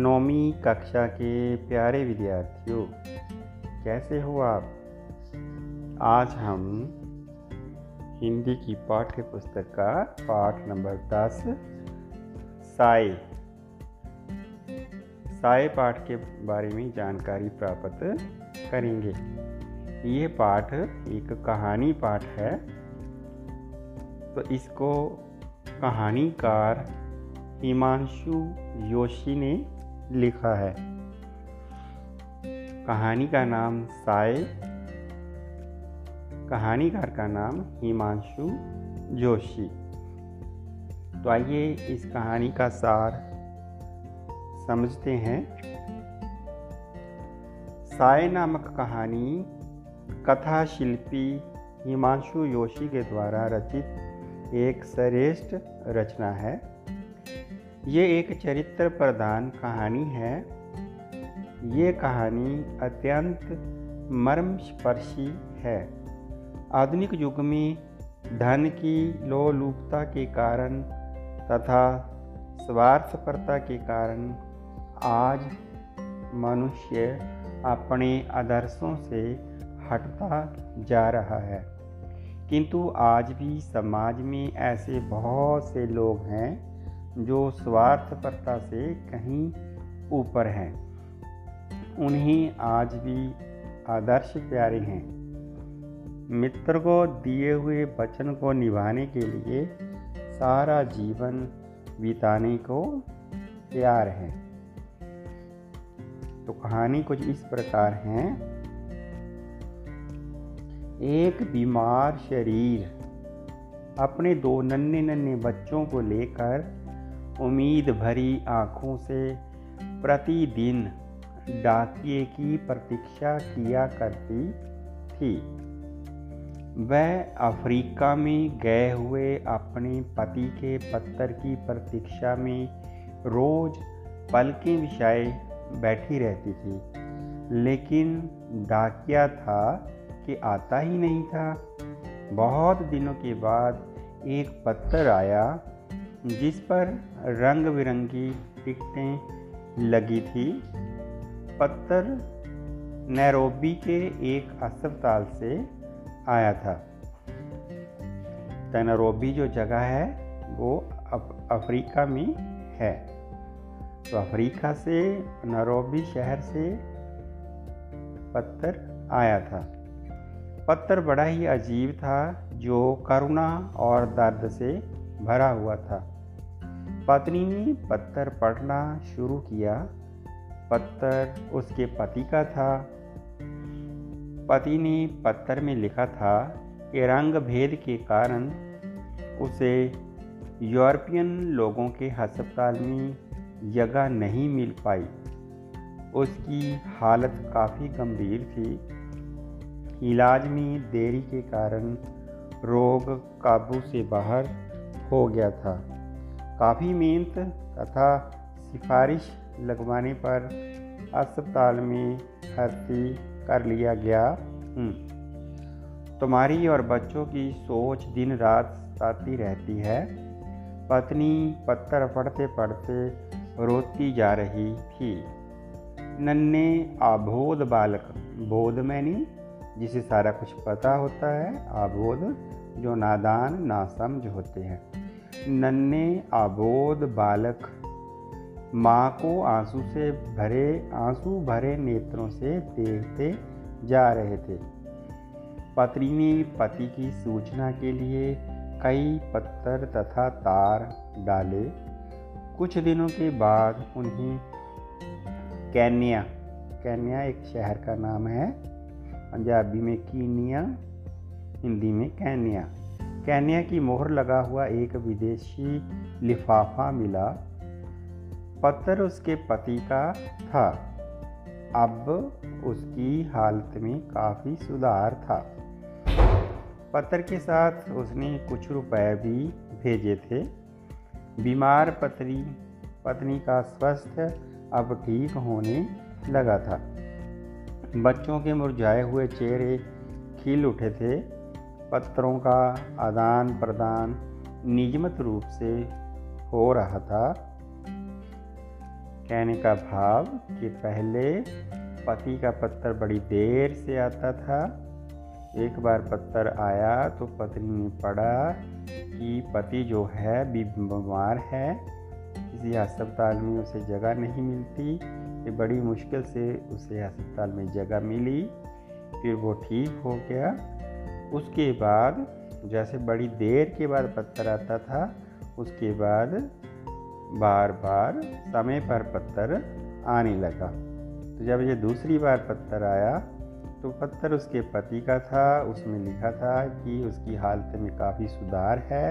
नौवीं कक्षा के प्यारे विद्यार्थियों, कैसे हो आप? आज हम हिंदी की पाठ्य पुस्तक का पाठ नंबर दस साय साय पाठ के बारे में जानकारी प्राप्त करेंगे। ये पाठ एक कहानी पाठ है। तो इसको कहानीकार हिमांशु योशी ने लिखा है। कहानी का नाम साय कहानीकार का नाम हिमांशु जोशी। तो आइए इस कहानी का सार समझते हैं। साय नामक कहानी कथा शिल्पी हिमांशु जोशी के द्वारा रचित एक श्रेष्ठ रचना है। ये एक चरित्र प्रधान कहानी है। ये कहानी अत्यंत मर्मस्पर्शी है। आधुनिक युग में धन की लोलुपता के कारण तथा स्वार्थपरता के कारण आज मनुष्य अपने आदर्शों से हटता जा रहा है। किंतु आज भी समाज में ऐसे बहुत से लोग हैं जो स्वार्थपरता से कहीं ऊपर हैं, उन्हें आज भी आदर्श प्यारे हैं। मित्र को दिए हुए वचन को निभाने के लिए सारा जीवन बिताने को तैयार है। तो कहानी कुछ इस प्रकार है। एक बीमार शरीर अपने दो नन्हे नन्हे बच्चों को लेकर उम्मीद भरी आँखों से प्रतिदिन डाकिए की प्रतीक्षा किया करती थी। वह अफ्रीका में गए हुए अपने पति के पत्थर की प्रतीक्षा में रोज पलकें विछाए बैठी रहती थी। लेकिन डाकिया था कि आता ही नहीं था। बहुत दिनों के बाद एक पत्थर आया जिस पर रंग बिरंगी टिकटें लगी थी, पत्थर नैरोबी के एक अस्पताल से आया था। तनरोबी जो जगह है, वो अफ्रीका में है। तो अफ्रीका से, नरोबी शहर से पत्थर आया था। पत्थर बड़ा ही अजीब था, जो करुणा और दर्द से भरा हुआ था। पत्नी ने पत्थर पढ़ना शुरू किया। पत्थर उसके पति का था। पति ने पत्थर में लिखा था कि रंग भेद के कारण उसे यूरोपियन लोगों के अस्पताल में जगह नहीं मिल पाई। उसकी हालत काफ़ी गंभीर थी। इलाज में देरी के कारण रोग काबू से बाहर हो गया था। काफ़ी मेहनत तथा सिफारिश लगवाने पर अस्पताल में भर्ती कर लिया गया। हम्म। तुम्हारी और बच्चों की सोच दिन रात सताती रहती है। पत्नी पत्थर पढ़ते पढ़ते रोती जा रही थी। नन्हे आबोध बालक, बोध मैनी, जिसे सारा कुछ पता होता है, आबोध जो नादान, नासमझ होते हैं। नन्हे आबोध बालक, माँ को आँसू से भरे, आँसू भरे नेत्रों से देखते जा रहे थे। पत्नी ने पति की सूचना के लिए कई पत्थर तथा तार डाले। कुछ दिनों के बाद उन्हें कैन्या कैन्या एक शहर का नाम है, पंजाबी में कीनिया, हिंदी में कैन्या। कैन्या की मोहर लगा हुआ एक विदेशी लिफाफा मिला। पत्थर उसके पति का था। अब उसकी हालत में काफ़ी सुधार था। पत्थर के साथ उसने कुछ रुपए भी भेजे थे। बीमार पत्नी पत्नी का स्वास्थ्य अब ठीक होने लगा था। बच्चों के मुरझाए हुए चेहरे खिल उठे थे। पत्रों का आदान प्रदान नियमित रूप से हो रहा था। कहने का भाव कि पहले पति का पत्थर बड़ी देर से आता था। एक बार पत्थर आया तो पत्नी ने पढ़ा कि पति जो है बीमार है। किसी अस्पताल में उसे जगह नहीं मिलती। कि बड़ी मुश्किल से उसे अस्पताल में जगह मिली। फिर वो ठीक हो गया। उसके बाद, जैसे बड़ी देर के बाद पत्थर आता था, उसके बाद बार बार समय पर पत्थर आने लगा। तो जब ये दूसरी बार पत्थर आया तो पत्थर उसके पति का था। उसमें लिखा था कि उसकी हालत में काफ़ी सुधार है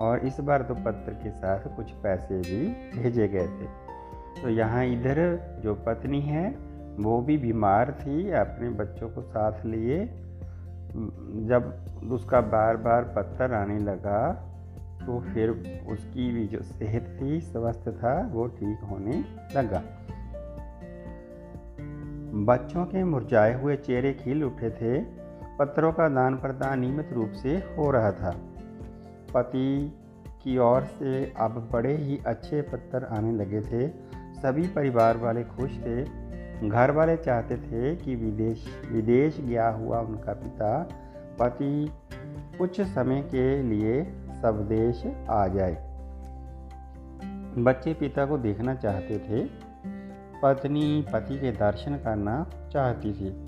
और इस बार तो पत्थर के साथ कुछ पैसे भी भेजे गए थे। तो यहाँ इधर जो पत्नी है, वो भी बीमार थी। अपने बच्चों को साथ लिए जब उसका बार बार पत्थर आने लगा तो फिर उसकी भी जो सेहत थी, स्वस्थ था, वो ठीक होने लगा। बच्चों के मुरझाए हुए चेहरे खिल उठे थे। पत्थरों का दान प्रदान नियमित रूप से हो रहा था। पति की ओर से अब बड़े ही अच्छे पत्थर आने लगे थे। सभी परिवार वाले खुश थे। घर वाले चाहते थे कि विदेश विदेश गया हुआ उनका पिता, पति कुछ समय के लिए स्वदेश आ जाए। बच्चे पिता को देखना चाहते थे। पत्नी पति के दर्शन करना चाहती थी।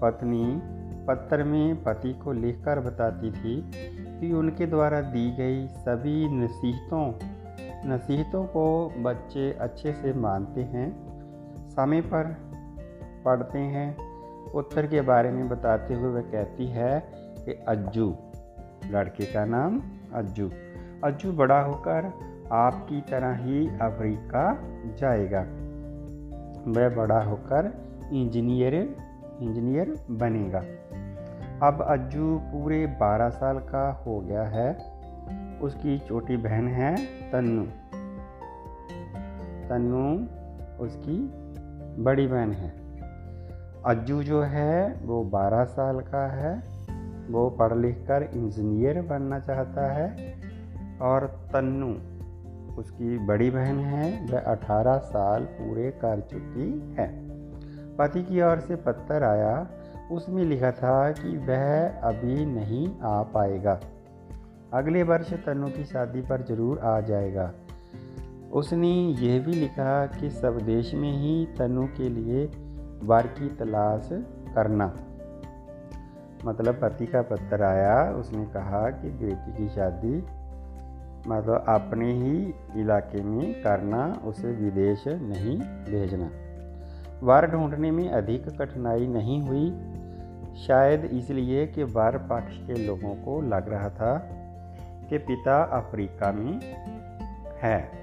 पत्नी पत्र में पति को लिखकर बताती थी कि उनके द्वारा दी गई सभी नसीहतों नसीहतों को बच्चे अच्छे से मानते हैं। समय पर पढ़ते हैं। उत्तर के बारे में बताते हुए वह कहती है कि अज्जू, लड़के का नाम अज्जू। अज्जू बड़ा होकर आपकी तरह ही अफ्रीका जाएगा। वह बड़ा होकर इंजीनियर इंजीनियर बनेगा। अब अज्जू पूरे 12 साल का हो गया है। उसकी छोटी बहन है तन्नू। तन्नू उसकी बड़ी बहन है। अज्जू जो है, वो 12 साल का है। वो पढ़ लिख कर इंजीनियर बनना चाहता है। और तन्नू, उसकी बड़ी बहन है, वह 18 साल पूरे कर चुकी है। पति की ओर से पत्थर आया। उसमें लिखा था कि वह अभी नहीं आ पाएगा। अगले वर्ष तनु की शादी पर ज़रूर आ जाएगा। उसने यह भी लिखा कि स्वदेश में ही तनु के लिए वर की तलाश करना। मतलब पति का पत्र आया, उसने कहा कि बेटी की शादी मतलब अपने ही इलाके में करना, उसे विदेश नहीं भेजना। वर ढूँढने में अधिक कठिनाई नहीं हुई। शायद इसलिए कि वर पक्ष के लोगों को लग रहा था कि पिता अफ्रीका में है।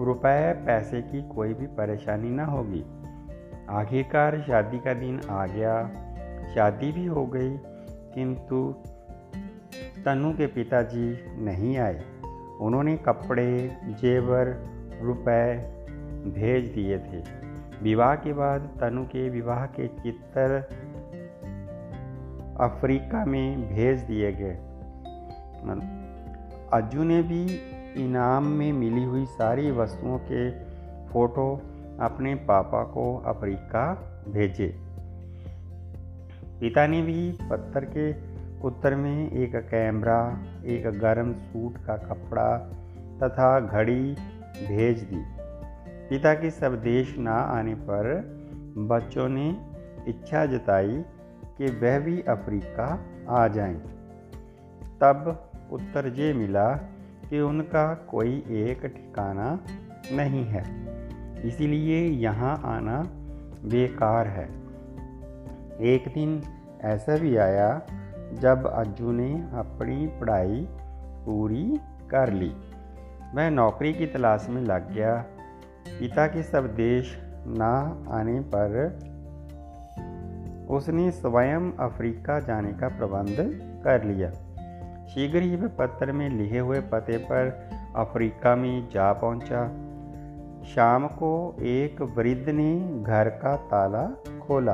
रुपए पैसे की कोई भी परेशानी ना होगी। आखिरकार शादी का दिन आ गया। शादी भी हो गई, किंतु तनु के पिताजी नहीं आए। उन्होंने कपड़े, जेवर, रुपए भेज दिए थे। विवाह के बाद तनु के विवाह के चित्र अफ्रीका में भेज दिए गए। अज्जू ने भी इनाम में मिली हुई सारी वस्तुओं के फ़ोटो अपने पापा को अफ्रीका भेजे पिता ने भी पत्थर के उत्तर में एक कैमरा, एक गर्म सूट का कपड़ा तथा घड़ी भेज दी पिता के स्वदेश न आने पर बच्चों ने इच्छा जताई कि वह भी अफ्रीका आ जाएँ। तब उत्तर ये मिला कि उनका कोई एक ठिकाना नहीं है। इसीलिए यहाँ आना बेकार है। एक दिन ऐसा भी आया जब अज्जू ने अपनी पढ़ाई पूरी कर ली। वह नौकरी की तलाश में लग गया। पिता के स्वदेश ना आने पर उसने स्वयं अफ्रीका जाने का प्रबंध कर लिया। शीघ्र ही वह पत्र में लिखे हुए पते पर अफ्रीका में जा पहुँचा। शाम को एक वृद्ध ने घर का ताला खोला।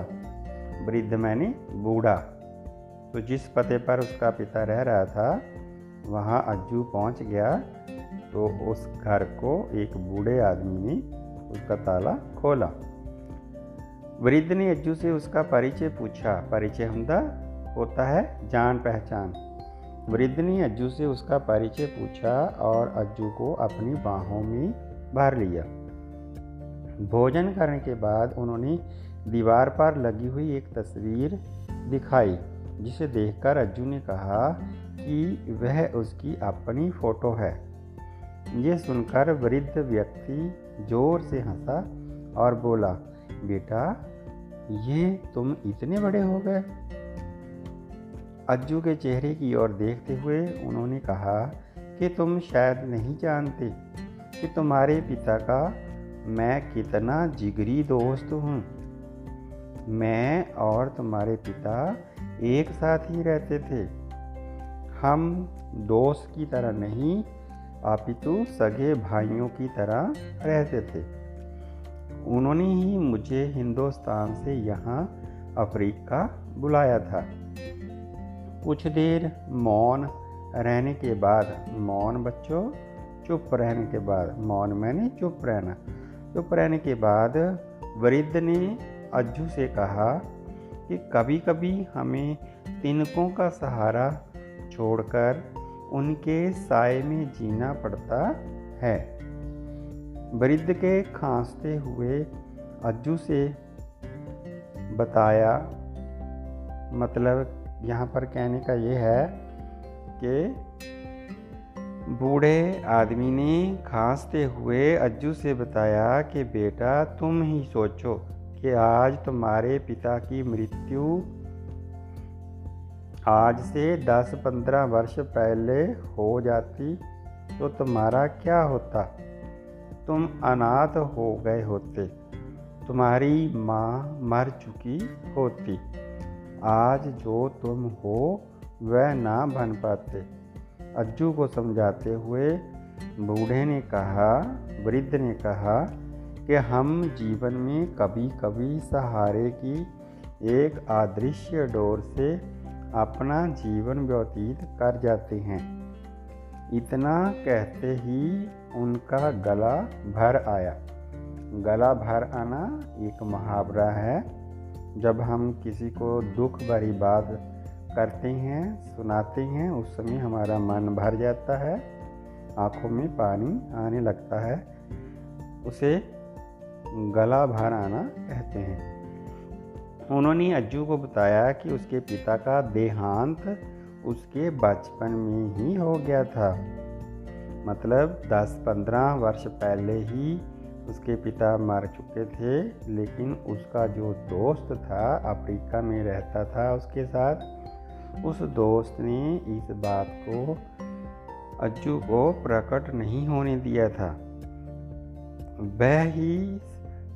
वृद्ध मैंने, बूढ़ा तो जिस पते पर उसका पिता रह रहा था, वहाँ अज्जू पहुँच गया तो उस घर को एक बूढ़े आदमी ने उसका ताला खोला। वृद्ध ने अज्जू से उसका परिचय पूछा। परिचय हमदा होता है जान पहचान। वृद्ध ने अज्जू से उसका परिचय पूछा और अज्जू को अपनी बाहों में भर लिया। भोजन करने के बाद उन्होंने दीवार पर लगी हुई एक तस्वीर दिखाई, जिसे देखकर अज्जू ने कहा कि वह उसकी अपनी फ़ोटो है। ये सुनकर वृद्ध व्यक्ति ज़ोर से हंसा और बोला, बेटा, ये तुम इतने बड़े हो गए। अज्जू के चेहरे की ओर देखते हुए उन्होंने कहा कि तुम शायद नहीं जानते कि तुम्हारे पिता का मैं कितना जिगरी दोस्त हूँ। मैं और तुम्हारे पिता एक साथ ही रहते थे। हम दोस्त की तरह नहीं, अपितु सगे भाइयों की तरह रहते थे। उन्होंने ही मुझे हिंदुस्तान से यहाँ अफ्रीका बुलाया था। कुछ देर मौन रहने के बाद, मौन बच्चों, चुप रहने के बाद, मौन मैंने चुप रहना। चुप रहने के बाद वृद्ध ने अज्जू से कहा कि कभी कभी हमें तिनकों का सहारा छोड़कर उनके साय में जीना पड़ता है। वृद्ध के खांसते हुए अज्जू से बताया मतलब यहाँ पर कहने का ये है कि बूढ़े आदमी ने खांसते हुए अज्जू से बताया कि बेटा, तुम ही सोचो कि आज तुम्हारे पिता की मृत्यु आज से 10-15 वर्ष पहले हो जाती तो तुम्हारा क्या होता? तुम अनाथ हो गए होते, तुम्हारी माँ मर चुकी होती। आज जो तुम हो, वह ना बन पाते। अज्जू को समझाते हुए बूढ़े ने कहा, वृद्ध ने कहा कि हम जीवन में कभी कभी सहारे की एक अदृश्य डोर से अपना जीवन व्यतीत कर जाते हैं। इतना कहते ही उनका गला भर आया। गला भर आना एक मुहावरा है। जब हम किसी को दुख भरी बात करते हैं, सुनाते हैं, उस समय हमारा मन भर जाता है, आँखों में पानी आने लगता है। उसे गला भर आना कहते हैं। उन्होंने अज्जू को बताया कि उसके पिता का देहांत उसके बचपन में ही हो गया था। मतलब 10-15 वर्ष पहले ही उसके पिता मर चुके थे, लेकिन उसका जो दोस्त था, अफ्रीका में रहता था उसके साथ, उस दोस्त ने इस बात को अज्जू को प्रकट नहीं होने दिया था। वह ही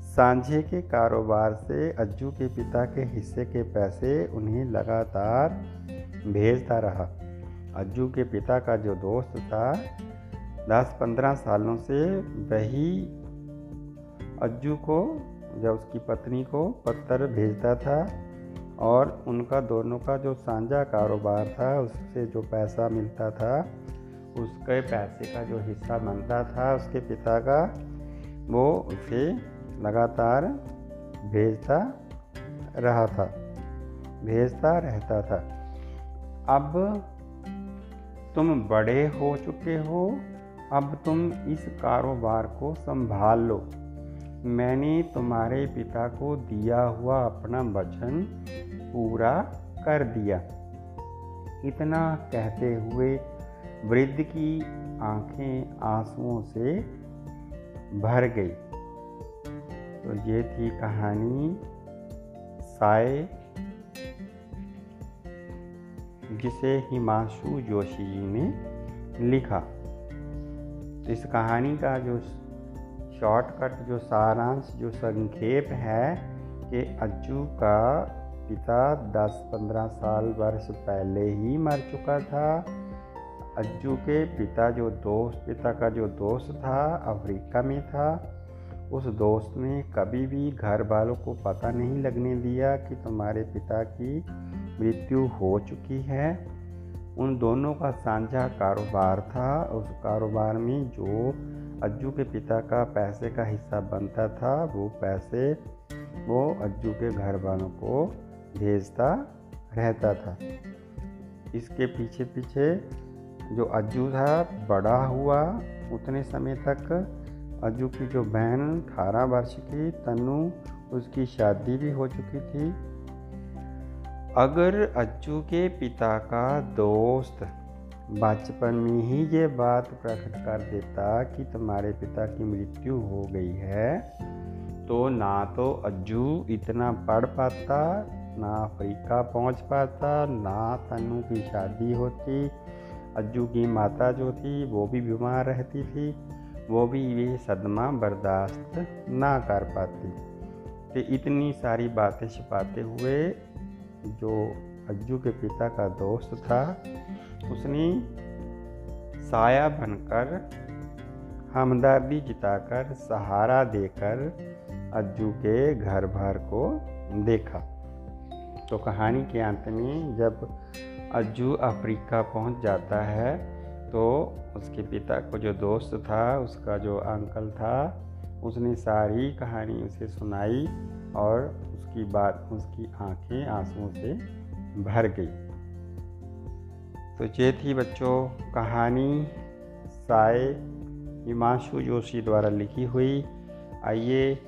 सांझे के कारोबार से अज्जू के पिता के हिस्से के पैसे उन्हें लगातार भेजता रहा। अज्जू के पिता का जो दोस्त था, दस पंद्रह सालों से वही अज्जू को या उसकी पत्नी को पत्थर भेजता था और उनका दोनों का जो साझा कारोबार था, उससे जो पैसा मिलता था, उसके पैसे का जो हिस्सा बनता था, उसके पिता का, वो उसे लगातार भेजता रहा था, भेजता रहता था। अब तुम बड़े हो चुके हो, अब तुम इस कारोबार को संभाल लो। मैंने तुम्हारे पिता को दिया हुआ अपना वचन पूरा कर दिया। इतना कहते हुए वृद्ध की आँखें आंसुओं से भर गई। तो ये थी कहानी साय जिसे हिमांशु जोशी जी ने लिखा। तो इस कहानी का जो शॉर्टकट जो सारांश, जो संक्षेप है कि अज्जू का पिता 10-15 साल वर्ष पहले ही मर चुका था। अज्जू के पिता जो दोस्त, पिता का जो दोस्त था, अफ्रीका में था। उस दोस्त ने कभी भी घर वालों को पता नहीं लगने दिया कि तुम्हारे पिता की मृत्यु हो चुकी है। उन दोनों का साझा कारोबार था। उस कारोबार में जो अज्जू के पिता का पैसे का हिस्सा बनता था, वो पैसे वो अज्जू के घर वालों को भेजता रहता था। इसके पीछे पीछे जो अज्जू था, बड़ा हुआ उतने समय तक अज्जू की जो बहन अठारह वर्ष की, तनु उसकी शादी भी हो चुकी थी। अगर अज्जू के पिता का दोस्त बचपन में ही ये बात प्रकट कर देता कि तुम्हारे पिता की मृत्यु हो गई है। तो ना तो अज्जू इतना पढ़ पाता, ना अफ्रीका पहुँच पाता, ना तनु की शादी होती। अज्जू की माता जो थी, वो भी बीमार रहती थी। वो भी ये सदमा बर्दाश्त ना कर पाती। तो इतनी सारी बातें छिपाते हुए जो अज्जू के पिता का दोस्त था, उसने साया बनकर हमदर्दी जिताकर सहारा देकर अज्जू के घर भर को देखा। तो कहानी के अंत में जब अज्जू अफ्रीका पहुँच जाता है तो उसके पिता को जो दोस्त था, उसका जो अंकल था, उसने सारी कहानी उसे सुनाई और उसकी बात, उसकी आँखें आंसुओं से भर गई। तो ये थी बच्चों कहानी साय हिमांशु जोशी द्वारा लिखी हुई। आइए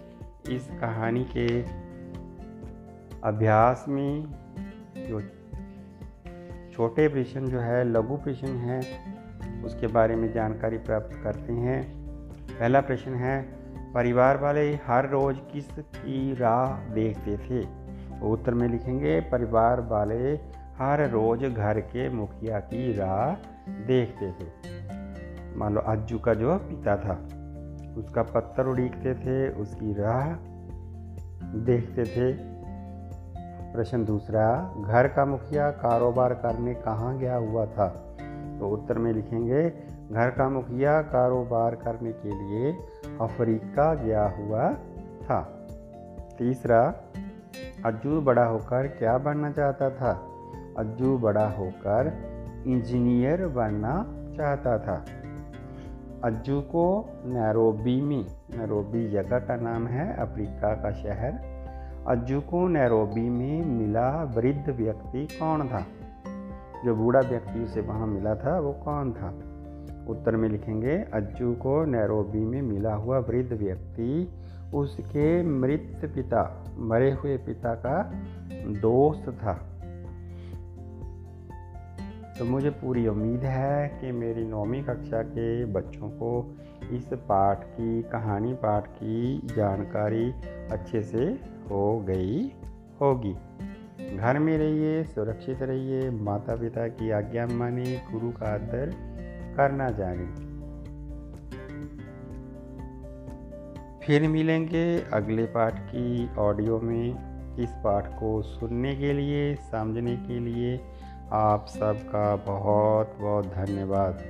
इस कहानी के अभ्यास में जो छोटे प्रश्न जो है, लघु प्रश्न है, उसके बारे में जानकारी प्राप्त करते हैं। पहला प्रश्न है, परिवार वाले हर रोज़ किस की राह देखते थे? उत्तर में लिखेंगे, परिवार वाले हर रोज़ घर के मुखिया की राह देखते थे। मान लो अज्जू का जो पिता था, उसका पत्थर उड़ीकते थे, उसकी राह देखते थे। प्रश्न दूसरा, घर का मुखिया कारोबार करने कहाँ गया हुआ था? तो उत्तर में लिखेंगे, घर का मुखिया कारोबार करने के लिए अफ्रीका गया हुआ था। तीसरा अज्जू बड़ा होकर क्या बनना चाहता था? अज्जू बड़ा होकर इंजीनियर बनना चाहता था। अज्जू को नैरोबी में, नैरोबी जगह का नाम है अफ्रीका का शहर। अज्जू को नैरोबी में मिला वृद्ध व्यक्ति कौन था? जो बूढ़ा व्यक्ति उसे वहाँ मिला था, वो कौन था? उत्तर में लिखेंगे, अज्जू को नैरोबी में मिला हुआ वृद्ध व्यक्ति, उसके मृत पिता। मरे हुए पिता का दोस्त था। तो मुझे पूरी उम्मीद है कि मेरी नौवीं कक्षा के बच्चों को इस पाठ की, कहानी पाठ की जानकारी अच्छे से हो गई होगी। घर में रहिए, सुरक्षित रहिए माता पिता की आज्ञा माने, गुरु का आदर करना जाने। फिर मिलेंगे अगले पाठ की ऑडियो में। इस पाठ को सुनने के लिए, समझने के लिए आप सबका बहुत बहुत धन्यवाद।